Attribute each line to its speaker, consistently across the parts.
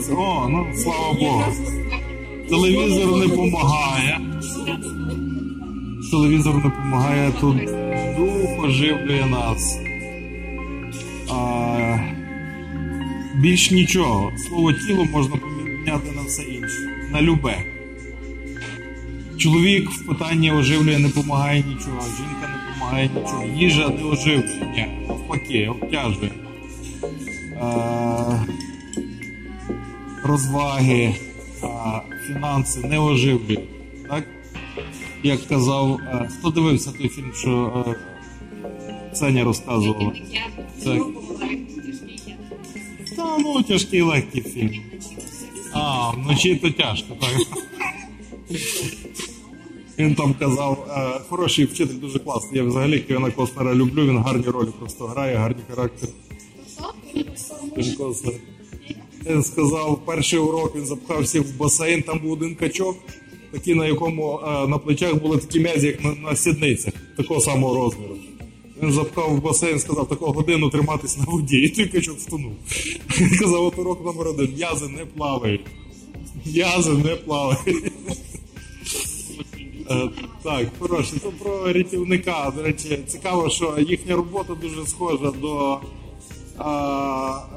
Speaker 1: А ви про це. О, ну слава Богу. Телевізор не допомагає. Телевізор допомагає, тут дух оживлює нас. А, більш нічого. Слово тіло можна поміняти на все інше. На любе. Чоловік в питанні оживлює не допомагає нічого, жінка не допомагає нічого. Їжа не оживлює, навпаки, обтяжує. А, розваги, а, фінанси не оживлюють. Так? Як казав, а, хто дивився той фільм, що а, Сеня розказувала? Так. Та ну тяжкий легкий фільм. А, вночі то тяжко, так. Він там казав, е, хороший вчитель дуже класний. Я взагалі Кевіна Костнера люблю, він гарні ролі просто грає, гарні характери. Кевін Костнер. Він сказав, перший урок він запхав всіх в басейн, там був один качок, такий, на якому е, на плечах були такі м'язі, як на, на сідницях, такого самого розміру. Він запхав в басейн, сказав, таку годину триматись на воді, і той качок втонув. Він казав, от урок номер один, м'язи не плавають. М'язи не плавають. Е, Так, хороше. То про рятівника. До речі, цікаво, що їхня робота дуже схожа до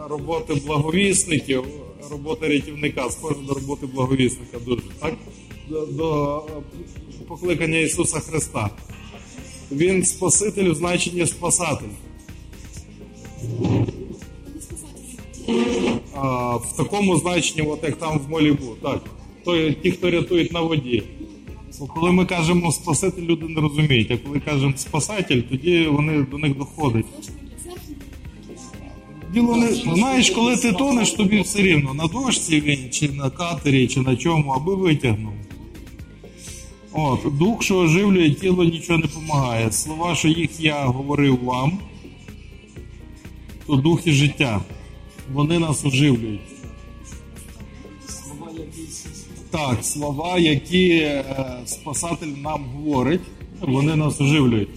Speaker 1: роботи благовісників. Робота рятівника схожа до роботи благовісника дуже, так? До, до покликання Ісуса Христа. Він Спаситель у значенні спасатель. А, в такому значенні, от як там в Молібу, так. То, ті, хто рятують на воді. Бо коли ми кажемо спаситель, люди не розуміють, а коли кажемо спасатель, тоді вони до них доходять. Діло не знаєш, коли ти тонеш, тобі все рівно на дошці він, чи на катері, чи на чому, аби витягнув. От, дух, що оживлює тіло, нічого не допомагає. Слова, що їх я говорив вам, то дух і життя. Вони нас оживлюють. Так, слова, які е, Спасатель нам говорить, вони нас оживлюють.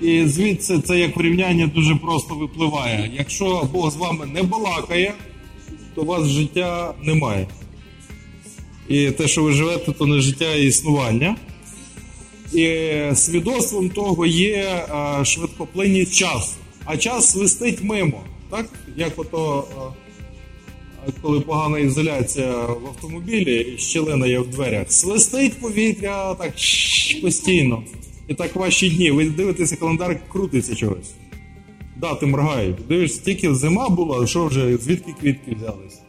Speaker 1: І звідси це як порівняння дуже просто випливає. Якщо Бог з вами не балакає, то у вас життя немає. І те, що ви живете, то не життя, а існування. І свідоцтвом того є швидкоплинність часу. А час свистить мимо. Так? Як ото. коли погана ізоляція в автомобілі і щілина є в дверях, свистить повітря так постійно. І так ваші дні. Ви дивитеся, календар крутиться чогось. Дати моргають. Дивишся, тільки зима була, що вже, звідки квітки взялись?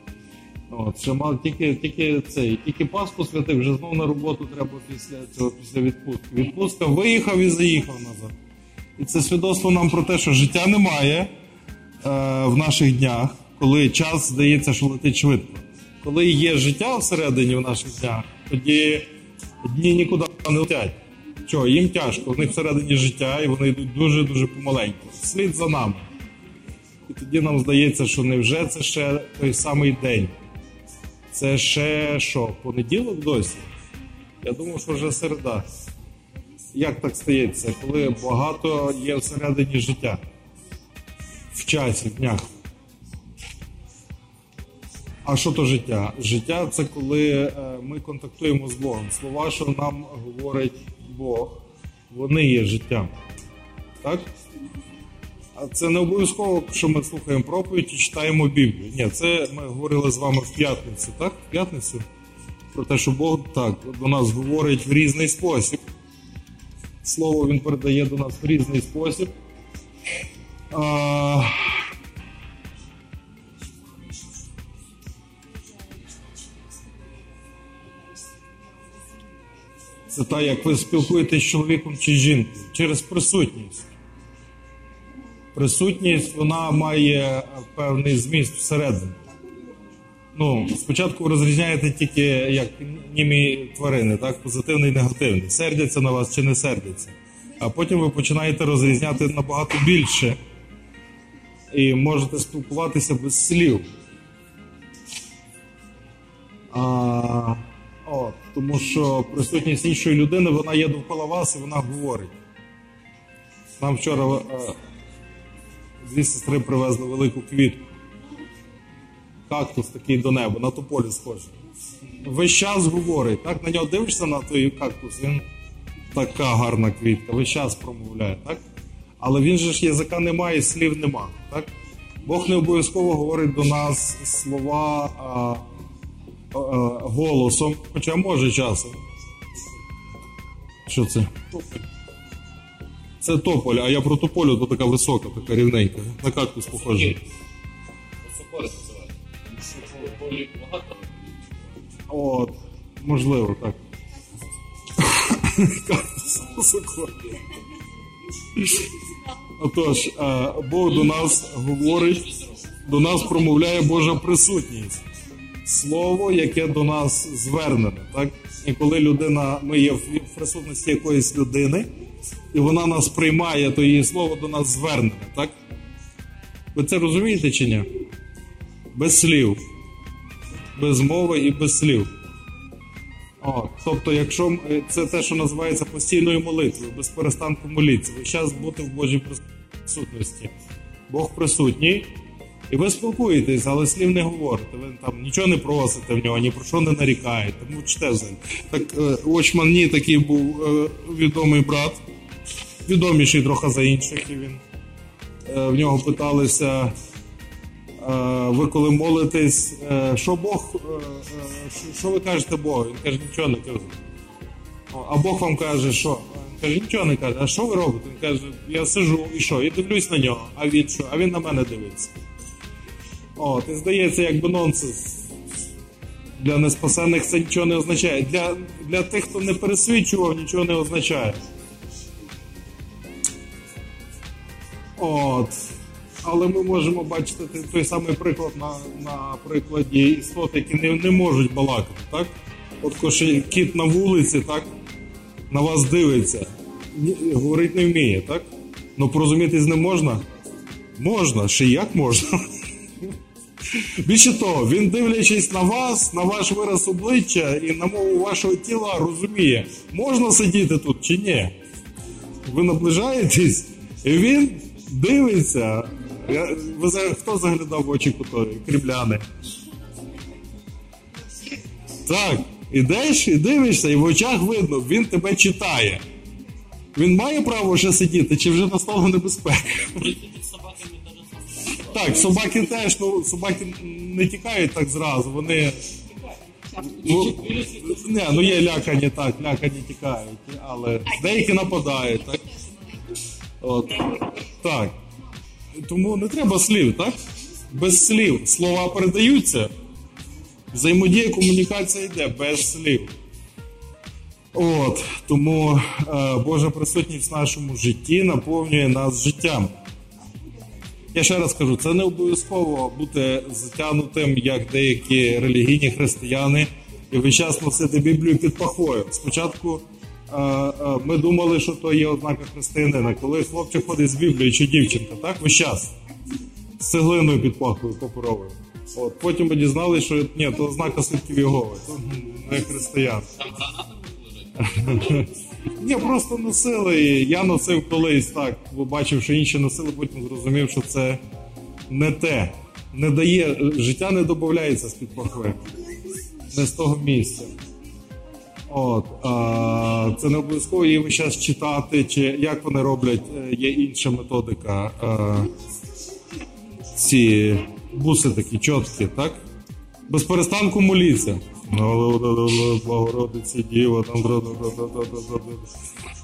Speaker 1: От, ще мав тільки, тільки цей, тільки Пасху святив, вже знову на роботу треба після цього, після відпустки. Відпустка виїхав і заїхав назад. І це свідоцтво нам про те, що життя немає е, в наших днях, коли час здається, що летить швидко. Коли є життя всередині в наших днях, тоді дні нікуди не летять. Чого, їм тяжко, в них всередині життя, і вони йдуть дуже-дуже помаленьку. Слід за нами. І тоді нам здається, що невже це ще той самий день. Це ще що, понеділок досі? Я думав, що вже середа. Як так стається, коли багато є всередині життя? В часі, в днях. А що то життя? Життя це коли е, ми контактуємо з Богом. Слова, що нам говорить Бог, вони є життям. Так? А це не обов'язково, що ми слухаємо проповідь і читаємо Біблію. Ні, це ми говорили з вами в п'ятницю, так? В п'ятницю? Про те, що Бог так до нас говорить в різний спосіб. Слово Він передає до нас в різний спосіб. А... Це так, як ви спілкуєтесь з чоловіком чи жінкою через присутність. Присутність вона має певний зміст всередині. Ну, спочатку розрізняєте тільки як німі тварини, так, позитивний і негативний. Сердяться на вас чи не сердяться. А потім ви починаєте розрізняти набагато більше і можете спілкуватися без слів. А, от. Тому що присутність іншої людини вона є довкола вас і вона говорить. Нам вчора е, дві сестри привезли велику квітку. Кактус такий до неба, на тополі схожий. Весь час говорить, так? На нього дивишся на той кактус, він така гарна квітка, весь час промовляє, так? Але він же ж язика немає, слів нема. так? Бог не обов'язково говорить до нас слова а, голосом, хоча може часом. Що це? Це тополь, а я про тополю, то така висока, така рівненька. На кактус
Speaker 2: багато.
Speaker 1: От, можливо, так. Отож, е, Бог до нас говорить, до нас промовляє Божа присутність. Слово, яке до нас звернене. Так? І коли людина, ми є в присутності якоїсь людини, і вона нас приймає, то її слово до нас звернене. Так? Ви це розумієте чи ні? Без слів. Без мови і без слів. О, тобто, якщо це те, що називається постійною молитвою, без перестанку молитися, час бути в Божій присутності. Бог присутній, і ви спілкуєтесь, але слів не говорите. Ви там нічого не просите в нього, ні про що не нарікаєте. Мовчте взагалі. Так е, Очман Ні такий був е, відомий брат, відоміший трохи за інших, і він е, в нього питалися. Ви коли молитесь, що Бог, що ви кажете Богу? Він каже, нічого не кажу. А Бог вам каже, що? Він каже, нічого не каже. А що ви робите? Він каже, я сижу і що? І дивлюсь на нього. А він що? А він на мене дивиться. От, і здається, якби нонсенс. Для неспасених це нічого не означає. Для, для тих, хто не пересвідчував, нічого не означає. От. Але ми можемо бачити той- самий приклад на, на прикладі істот, які не, не можуть балакати. Так? От коли кіт на вулиці, так, на вас дивиться, говорить не вміє, так? Ну порозумітись не можна? Можна, ще як можна. Більше того, він дивлячись на вас, на ваш вираз обличчя і на мову вашого тіла, розуміє, можна сидіти тут чи ні. Ви наближаєтесь, і він дивиться. Я, ви, хто заглядав в очі кутові? Крібляни. Так, ідеш і дивишся, і в очах видно, він тебе читає. Він має право ще сидіти, чи вже настала небезпека? Так, собаки теж, ну собаки не тікають так зразу, вони. Ну, не, ну є лякані, так, лякані тікають, але деякі нападають, так? От. Так. Тому не треба слів, так? Без слів. Слова передаються. Взаємодія, комунікація йде без слів. От, тому е, Божа присутність в нашому житті наповнює нас життям. Я ще раз кажу, це не обов'язково бути затягнутим, як деякі релігійні християни, і весь час носити Біблію під пахвою. Спочатку е, е, ми думали, що то є ознака християнина. Коли хлопчик ходить з Біблією чи дівчинка, так весь час з цеглиною під пахвою паперовою. От потім ми дізналися, що ні, то ознака свідків Єгови, то не християн. Ні, просто носили. Я носив колись так. Побачив, що інші носили, потім зрозумів, що це не те. Не дає, життя не додається з-під пахви. Не з того місця. От, а, це не обов'язково весь час читати, чи як вони роблять, е, є інша методика. А, ці буси такі чіткі, так? Без перестанку моліться. Благородиці Діва, там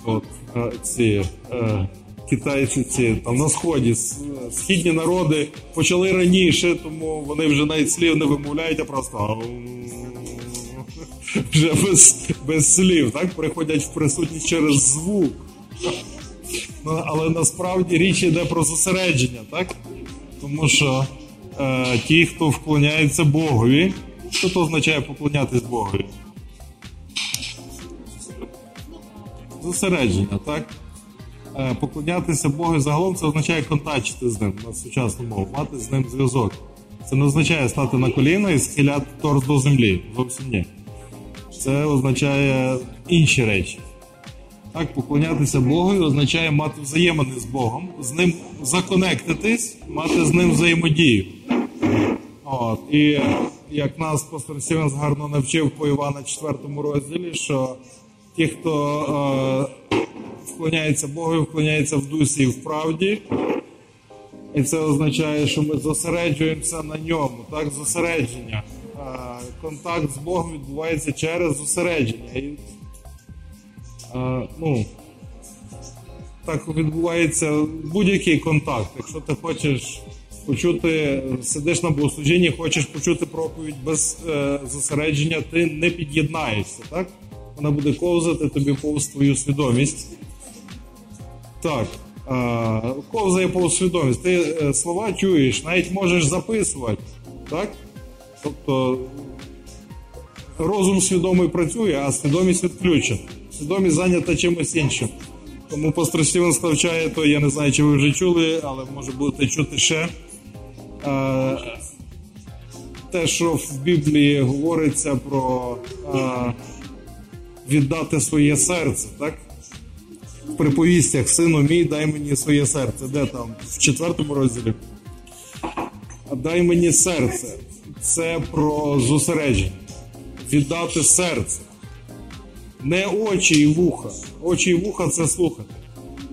Speaker 1: От, ці е, китайці ці там на сході східні народи почали раніше, тому вони вже навіть слів не вимовляють, а просто вже без, без слів, так приходять в присутність через звук. Ну, але насправді річ йде про зосередження, так? Тому що е, ті, хто вклоняється Богові, що то означає поклонятись Богові? Зосередження, так? Е, поклонятися Богу загалом це означає контактити з ним на сучасну мову, мати з ним зв'язок. Це не означає стати на коліна і схиляти торс до землі. Зовсім ні. це означає інші речі. Так, поклонятися Богу означає мати взаємини з Богом, з ним законектитись, мати з ним взаємодію. От. І як нас пастор Сівенс гарно навчив по Івана 4 розділі, що ті, хто е, вклоняється Богу, вклоняється в дусі і в правді. І це означає, що ми зосереджуємося на ньому, так, зосередження. Е, контакт з Богом відбувається через зосередження. І, е, ну, так відбувається будь-який контакт. Якщо ти хочеш почути, сидиш на богослужінні, хочеш почути проповідь без е, зосередження, ти не під'єднаєшся, так? Вона буде ковзати тобі повз твою свідомість. Так. Е, ковзає повз свідомість. Ти е, слова чуєш, навіть можеш записувати. Так? Тобто розум свідомий працює, а свідомість відключена. Свідомість зайнята чимось іншим. Тому пастор Стівен навчає, то я не знаю, чи ви вже чули, але може будете чути ще. Те, що в Біблії говориться про віддати своє серце, так? В приповістях сину мій, дай мені своє серце. Де там? В четвертому розділі. Дай мені серце. Це про зосередження. Віддати серце. Не очі і вуха. Очі і вуха це слухати.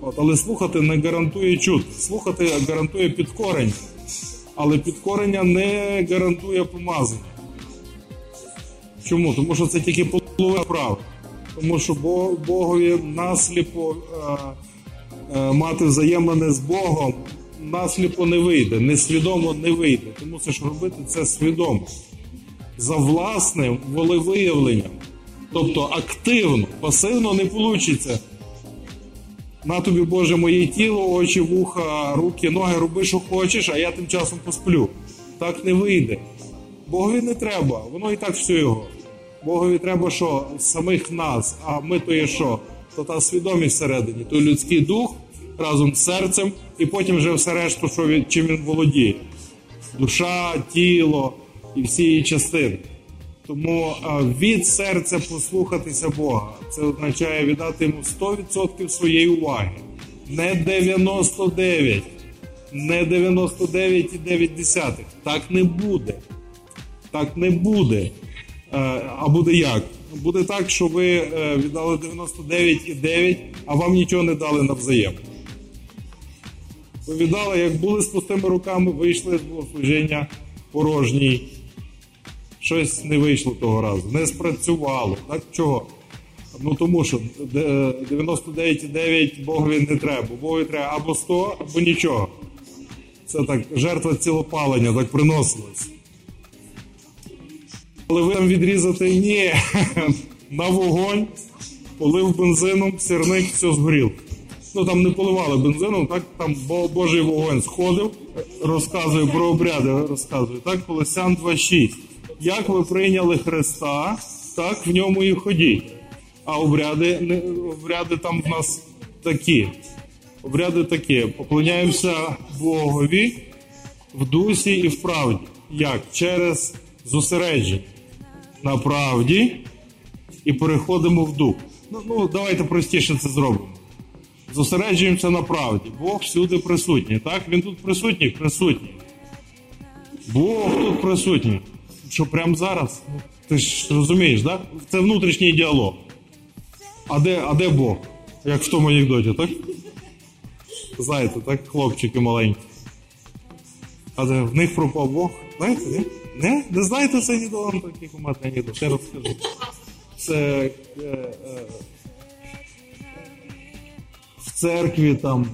Speaker 1: От, але слухати не гарантує чути. Слухати гарантує підкорення. Але підкорення не гарантує помазання. Чому? Тому що це тільки половина права. Тому що Бо- Богові насліпо е, е, мати взаємини з Богом насліпо не вийде, несвідомо не вийде. Це ж робити це свідомо. За власним волевиявленням. Тобто активно, пасивно не вийде. На тобі, Боже, моє тіло, очі, вуха, руки, ноги, роби, що хочеш, а я тим часом посплю. Так не вийде. Богові не треба, воно і так все його. Богові треба що? Самих нас. А ми то є що? То та свідомість всередині, то людський дух разом з серцем, і потім вже все решту, що він, чим він володіє. Душа, тіло і всі її частини. Тому від серця послухатися Бога. Це означає віддати йому 100% своєї уваги. Не 99, не 99,9. Так не буде. Так не буде. Е, А буде як? Буде так, що ви е, віддали 99,9, а вам нічого не дали навзаєм. Ви віддали, як були з пустими руками, вийшли з богослужіння порожній. Щось не вийшло того разу, не спрацювало. Так чого? Ну тому що 99,9 Богові не треба. Богові треба або 100, або нічого. Це так, жертва цілопалення так приносилась. Але ви там відрізати ні. На вогонь, полив бензином, сірник, все згоріло. Ну там не поливали бензином, так там Божий вогонь сходив, розказує про обряди, розказує. Так, Колосян 2.6. Як ви прийняли Христа, так в ньому і ходіть. А обряди, обряди там в нас такі. Обряди такі. Поклоняємося Богові в дусі і в правді. Як? Через зосередження на правді і переходимо в дух. Ну, ну давайте простіше це зробимо. Зосереджуємося на правді. Бог всюди присутній. Так? Він тут присутній? Присутній. Бог тут присутній. Що прямо зараз? Ти ж розумієш, так? Це внутрішній діалог. А де, а де Бог? Як в тому анекдоті, так? Знаєте, так, хлопчики маленькі. А де в них пропав Бог? Знаєте, ні? Не? Не знаєте цей анекдот? Такий куматний анекдот. Ще розкажу. Це е, е, в церкві там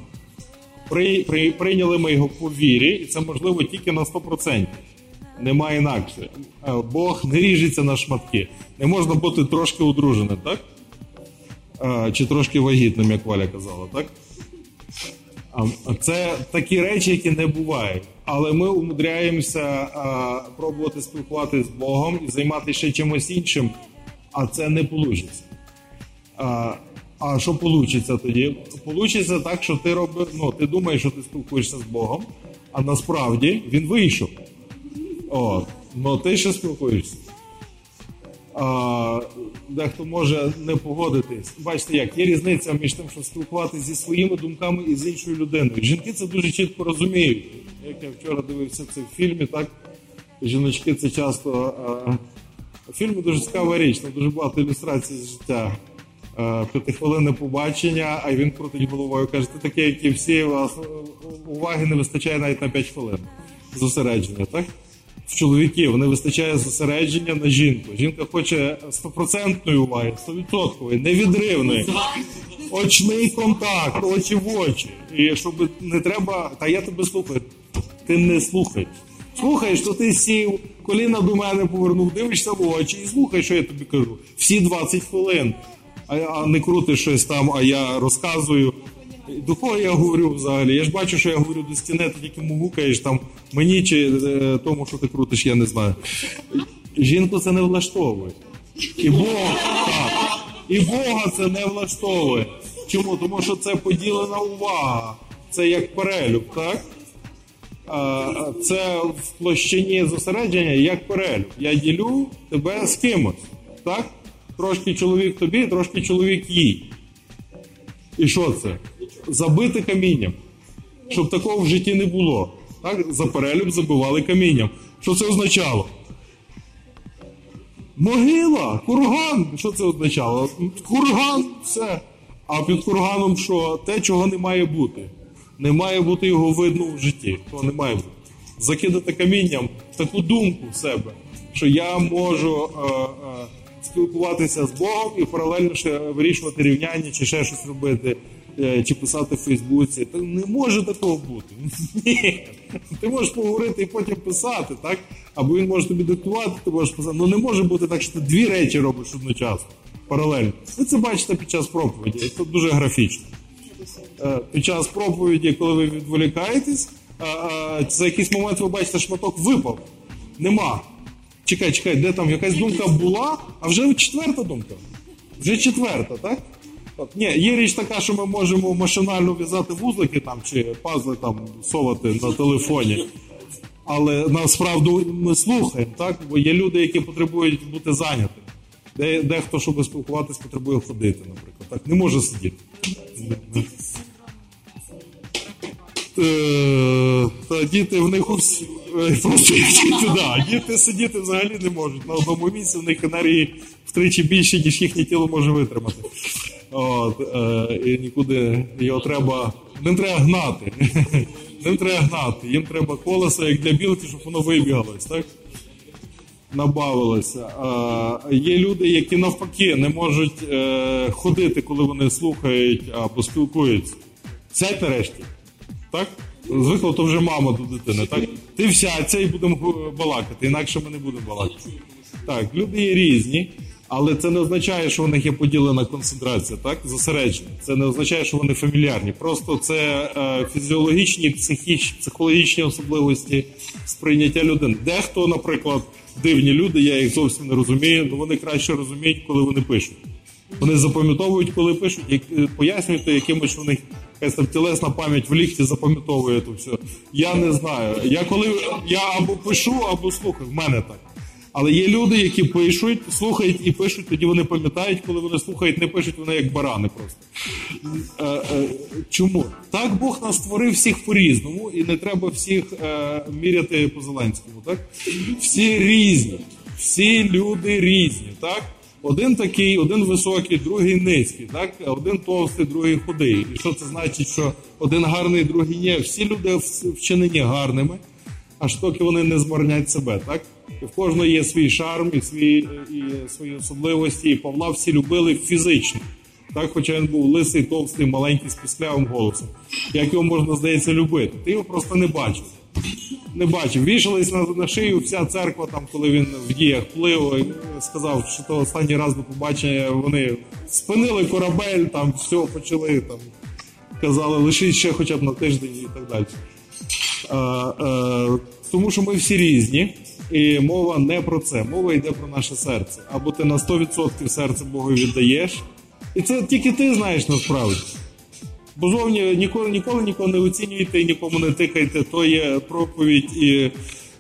Speaker 1: при, при, прийняли ми його по вірі, і це можливо тільки на 100%. Немає інакше. Бог не ріжеться на шматки. Не можна бути трошки одруженим, так? Чи трошки вагітним, як Валя казала, так? Це такі речі, які не бувають. Але ми умудряємося пробувати спілкуватися з Богом і займатися ще чимось іншим, а це не вийде. А, а що вийде тоді? Получиться так, що ти робиш, ну, ти думаєш, що ти спілкуєшся з Богом, а насправді він вийшов. От. Ну ти ще спілкуєшся. А, дехто може не погодитись. Бачите, як є різниця між тим, щоб спілкуватися зі своїми думками і з іншою людиною. Жінки це дуже чітко розуміють. Як я вчора дивився це в фільмі, так жіночки це часто. А, в фільмі дуже цікава річ, там дуже багато ілюстрацій з життя. П'ятихвилинне побачення, а він крутить головою. Каже, ти таке, як і всі, у вас уваги не вистачає навіть на 5 хвилин зосередження, так? В чоловіків не вистачає зосередження на жінку. Жінка хоче стопроцентної уваги, стовідсоткової, невідривної. Очний контакт, очі в очі. І щоб не треба, та я тебе слухаю. Ти не слухай. Слухаєш, то ти сів, коліна до мене повернув, дивишся в очі і слухай, що я тобі кажу. Всі 20 хвилин. А, а не крутиш щось там, а я розказую. До кого я говорю взагалі? Я ж бачу, що я говорю до стіни, ти тільки мугукаєш там мені чи е, тому, що ти крутиш, я не знаю. Жінку це не влаштовує. І Бога. І Бога це не влаштовує. Чому? Тому що це поділена увага. Це як перелюб, так? А, Це в площині зосередження як перелюб. Я ділю тебе з кимось. Так? Трошки чоловік тобі, трошки чоловік їй. І що це? Забити камінням. Щоб такого в житті не було. Так? За перелюб забивали камінням. Що це означало? Могила, курган. Що це означало? Курган, все. А під курганом що? Те, чого не має бути. Не має бути його видно в житті. Того не має бути. Закидати камінням таку думку в себе, що я можу е, е, спілкуватися з Богом і паралельно ще вирішувати рівняння чи ще щось робити, чи писати в Фейсбуці. Та не може такого бути. Ні. Ти можеш поговорити і потім писати, так? Або він може тобі диктувати, ти можеш писати. Ну не може бути так, що ти дві речі робиш одночасно, паралельно. Ви це бачите під час проповіді. Це дуже графічно. Е, Під час проповіді, коли ви відволікаєтесь, е, е, за якийсь момент ви бачите, шматок випав. Нема. Чекай, чекай, де там якась думка була, а вже четверта думка. Вже четверта, так? От, ні, є річ така, що ми можемо машинально в'язати вузлики там чи пазли там совати на телефоні. Але насправді ми слухаємо, так? Бо є люди, які потребують бути зайнятими. Де, дехто, щоб спілкуватись, потребує ходити, наприклад. Так, не може сидіти. Е, Та діти в них усі. Діти сидіти взагалі не можуть. На одному місці в них енергії втричі більше, ніж їхнє тіло може витримати. От, е, і нікуди його треба. Ним треба гнати. Ним треба гнати. Їм треба колесо, як для білки, щоб воно вибігалось, так? Набавилося. Є люди, які навпаки не можуть е, ходити, коли вони слухають або спілкуються. Сядь нарешті. Так? Звикло, то вже мама до дитини. Так? Ти всядься і будемо балакати, інакше ми не будемо балакати. Так, люди є різні, але це не означає, що в них є поділена концентрація, так? Зосередження. Це не означає, що вони фамільярні. Просто це е, фізіологічні, психіч, психологічні особливості сприйняття людини. Дехто, наприклад, дивні люди, я їх зовсім не розумію, але вони краще розуміють, коли вони пишуть. Вони запам'ятовують, коли пишуть, як, е, пояснюєте, якимось в них якась там тілесна пам'ять в ліфті запам'ятовує то все. Я не знаю. Я коли я або пишу, або слухаю. В мене так. Але є люди, які пишуть, слухають і пишуть, тоді вони пам'ятають, коли вони слухають, не пишуть, вони як барани просто. Е, е, чому? Так Бог нас створив всіх по-різному, і не треба всіх е, міряти по Зеленському. Так? Всі різні, всі люди різні. так? Один такий, один високий, другий низький, так? Один товстий, другий худий. І що це значить, що один гарний, другий ні? Всі люди вчинені гарними, аж доки вони не змарнять себе, так? В кожного є свій шарм і свої, і свої особливості. І Павла всі любили фізично. Так, хоча він був лисий, товстий, маленький з пісклявим голосом. Як його можна, здається, любити? Ти його просто не бачив. Не бачив. Вішались на, на шию вся церква, там, коли він в діях плив, сказав, що то останній раз до побачення вони спинили корабель, там все почали там. Казали, лишіть ще хоча б на тиждень і так далі. Е, е, тому що ми всі різні, і мова не про це. Мова йде про наше серце. Або ти на 100% серце Богу віддаєш, і це тільки ти знаєш насправді. Бо зовні ніколи, ніколи нікого не оцінюйте і нікому не тикайте. То є проповідь і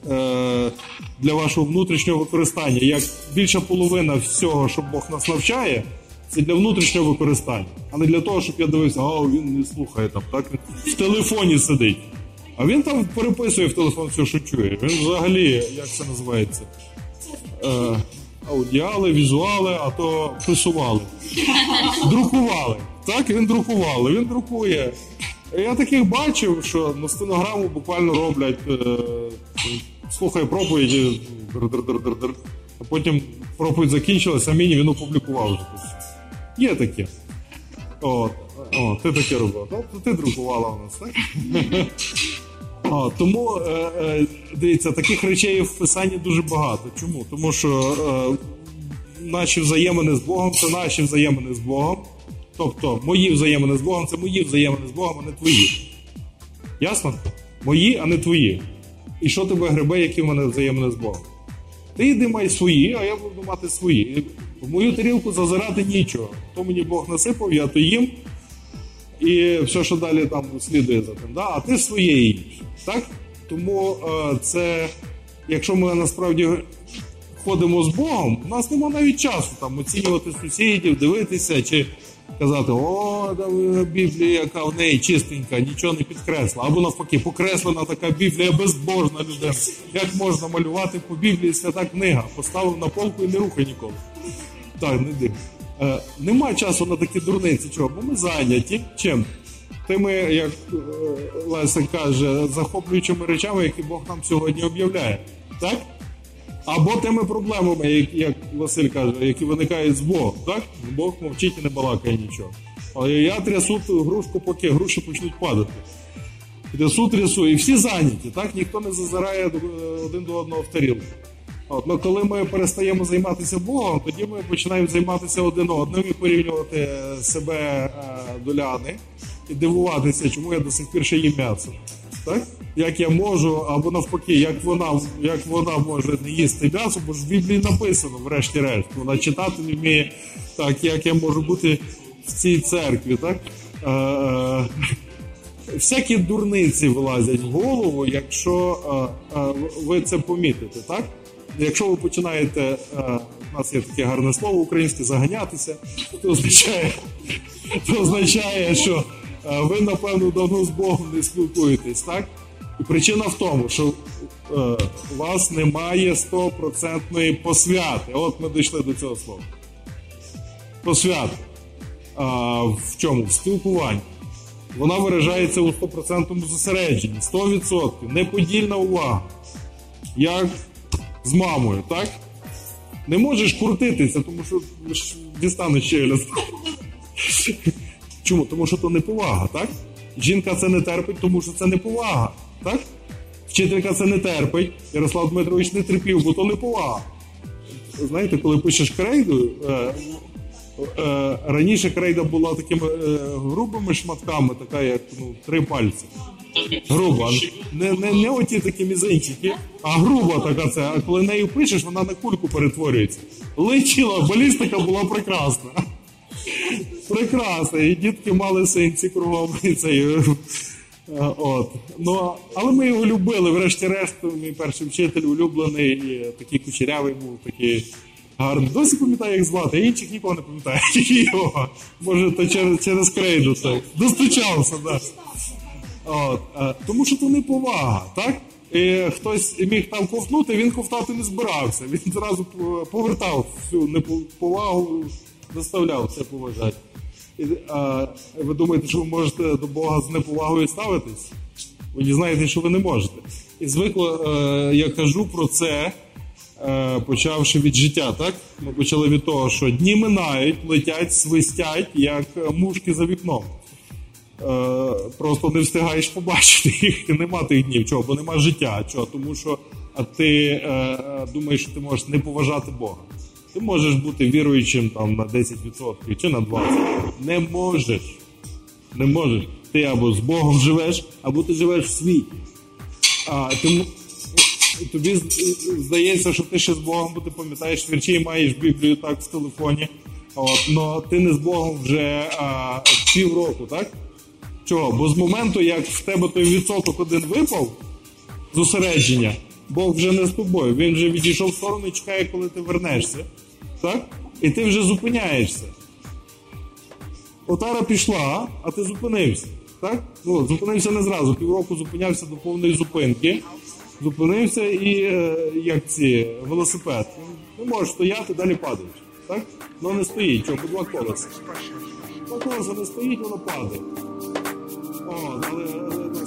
Speaker 1: е, для вашого внутрішнього використання. Як більша половина всього, що Бог нас навчає, це для внутрішнього використання, а не для того, щоб я дивився, а він не слухає там, так в телефоні сидить. А він там переписує в телефон все, що чує. Він взагалі, як це називається? Е, аудіали, візуали, а то пресували. Друкували. Так, він друкували, він друкує. Я таких бачив, що на стенограму буквально роблять, е, слухає проповіді, а потім проповідь закінчилась, амінь, він опублікував. Є таке. О, о, ти таке робив. Тобто ти друкувала у нас, так? О, тому е, е, дивіться, таких речей в писанні дуже багато. Чому? Тому що е, наші взаємини з Богом це наші взаємини з Богом. Тобто мої взаємини з Богом це мої взаємини з Богом, а не твої. Ясно? Мої, а не твої. І що тебе гребе, які в мене взаємини з Богом? Ти йди май свої, а я буду мати свої. В мою тарілку зазирати нічого. То мені Бог насипав, я то їм. І все, що далі там слідує за тим. Да? А ти своє їш. Так? Тому е, це, якщо ми насправді ходимо з Богом, у нас немає навіть часу там оцінювати сусідів, дивитися чи казати, о, да, Біблія, яка в неї чистенька, нічого не підкресла. Або навпаки, покреслена така Біблія безбожна людина. Як можна малювати по Біблії свята книга? Поставив на полку і не рухай ніколи. Так, не див. Е, нема часу на такі дурниці. Чого? Бо ми зайняті. Чим? Тими, як е, Леся каже, захоплюючими речами, які Бог нам сьогодні об'являє. Так? Або тими проблемами, як, як Василь каже, які виникають з Богом. Так? Бог мовчить і не балакає нічого. Але я трясу грушку, поки груші почнуть падати. Трясу, трясу, і всі зайняті, так? Ніхто не зазирає один до одного в тарілку. От, ну, коли ми перестаємо займатися Богом, тоді ми починаємо займатися один одним і порівнювати е, себе е, до ляни і дивуватися, чому я до сих пір ще їм м'ясо. Так? Як я можу, або навпаки, як вона, як вона може не їсти м'ясо, бо ж в Біблії написано, врешті-решт. Вона читати не вміє, так, як я можу бути в цій церкві. Так? Е, всякі дурниці вилазять в голову, якщо ви це помітите, так? Якщо ви починаєте, е, у нас є таке гарне слово українське, заганятися, то означає, то означає, що е, ви, напевно, давно з Богом не спілкуєтесь, так? І причина в тому, що е, у вас немає стопроцентної посвяти. От ми дійшли до цього слова. Посвята. В чому? В спілкуванні. Вона виражається у 100% зосередженні, 100%. Неподільна увага. Як з мамою, так? Не можеш крутитися, тому що дістанеш челюсть. Чому? Тому що то неповага, так? Жінка це не терпить, тому що це неповага, так? Вчителька це не терпить. Ярослав Дмитрович не терпів, бо то неповага. Знаєте, коли пишеш крейду, е, е, раніше крейда була такими е, грубими шматками, така як ну, три пальці. Груба. Не, не, не оті такі мізинчики, а груба така це. А коли нею пишеш, вона на кульку перетворюється. Летіла, балістика була прекрасна. Прекрасна. І дітки мали синці кругом. Цей, е, от. Ну, але ми його любили, врешті-решт, мій перший вчитель улюблений, такий кучерявий був, такий гарний. Досі пам'ятаю, як звати, а інших нікого не пам'ятаю. Його. Може, то через, через крейду так. Достучався, так. Да. Е, тому що то неповага, так? І хтось міг там ковтнути, він ковтати не збирався. Він зразу повертав всю неповагу, заставляв це поважати. І, а, ви думаєте, що ви можете до Бога з неповагою ставитись? Ви дізнаєте, що ви не можете. І звикло, е, я кажу про це, е, почавши від життя, так? Ми почали від того, що дні минають, летять, свистять, як е, мушки за вікном. Е, просто не встигаєш побачити їх. Нема тих днів. Чого? Бо нема життя. Чого? Тому що ти е, е, думаєш, що ти можеш не поважати Бога. Ти можеш бути віруючим там на 10% чи на 20%. Не можеш. Не можеш. Ти або з Богом живеш, або ти живеш в світі. А, тому тобі здається, що ти ще з Богом, бо ти пам'ятаєш вірчі і маєш Біблію так в телефоні. От, но ти не з Богом вже а, півроку, так? Чого? Бо з моменту, як в тебе той відсоток один випав зосередження, Бог вже не з тобою. Він вже відійшов в сторону і чекає, коли ти вернешся. Так? І ти вже зупиняєшся. Отара пішла, а ти зупинився. Так? Ну, зупинився не зразу. Півроку зупинявся до повної зупинки. Зупинився і е, як ці велосипед. Не можеш стояти, далі падаєш. Так? Ну не стоїть, чого, по два колеса. Два колеса не стоїть, воно падає. Oh,